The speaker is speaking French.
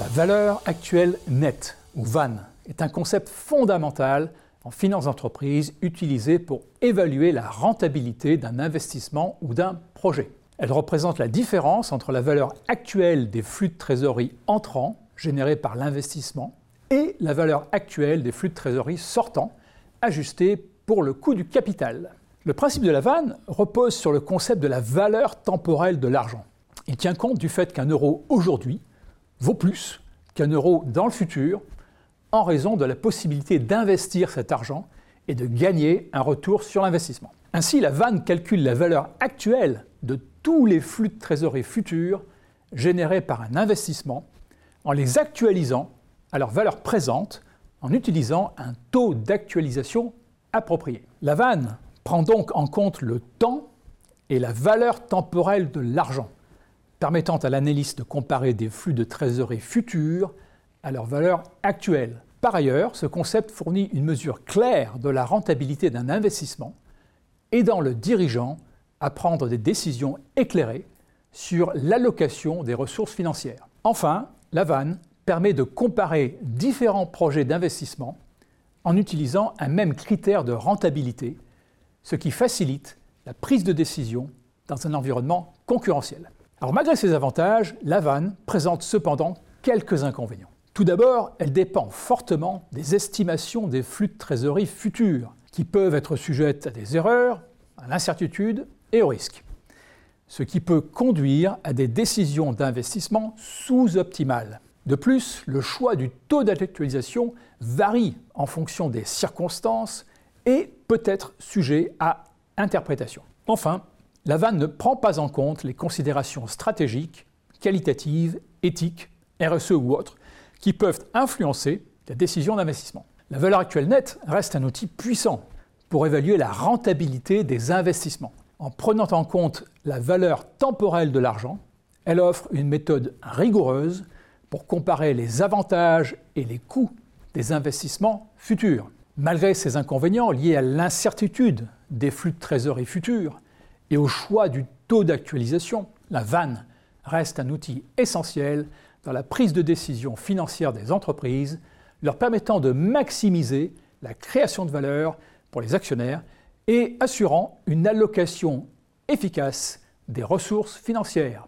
La valeur actuelle nette, ou VAN, est un concept fondamental en finance d'entreprise utilisé pour évaluer la rentabilité d'un investissement ou d'un projet. Elle représente la différence entre la valeur actuelle des flux de trésorerie entrants générés par l'investissement et la valeur actuelle des flux de trésorerie sortants ajustés pour le coût du capital. Le principe de la vanne repose sur le concept de la valeur temporelle de l'argent. Il tient compte du fait qu'un euro aujourd'hui vaut plus qu'un euro dans le futur en raison de la possibilité d'investir cet argent et de gagner un retour sur l'investissement. Ainsi, la vanne calcule la valeur actuelle de tous les flux de trésorerie futurs générés par un investissement en les actualisant à leur valeur présente en utilisant un taux d'actualisation approprié. La vanne prend donc en compte le temps et la valeur temporelle de l'argent, permettant à l'analyste de comparer des flux de trésorerie futurs à leur valeur actuelle. Par ailleurs, ce concept fournit une mesure claire de la rentabilité d'un investissement, aidant le dirigeant à prendre des décisions éclairées sur l'allocation des ressources financières. Enfin, la vanne permet de comparer différents projets d'investissement en utilisant un même critère de rentabilité, ce qui facilite la prise de décision dans un environnement concurrentiel. Alors malgré ces avantages, la vanne présente cependant quelques inconvénients. Tout d'abord, elle dépend fortement des estimations des flux de trésorerie futurs, qui peuvent être sujettes à des erreurs, à l'incertitude et au risque, ce qui peut conduire à des décisions d'investissement sous-optimales. De plus, le choix du taux d'actualisation varie en fonction des circonstances et peut être sujet à interprétation. Enfin, la ne prend pas en compte les considérations stratégiques, qualitatives, éthiques, RSE ou autres, qui peuvent influencer la décision d'investissement. La valeur actuelle nette reste un outil puissant pour évaluer la rentabilité des investissements. En prenant en compte la valeur temporelle de l'argent, elle offre une méthode rigoureuse pour comparer les avantages et les coûts des investissements futurs. Malgré ces inconvénients liés à l'incertitude des flux de trésorerie futurs et au choix du taux d'actualisation, la VAN reste un outil essentiel dans la prise de décision financière des entreprises, leur permettant de maximiser la création de valeur pour les actionnaires et assurant une allocation efficace des ressources financières.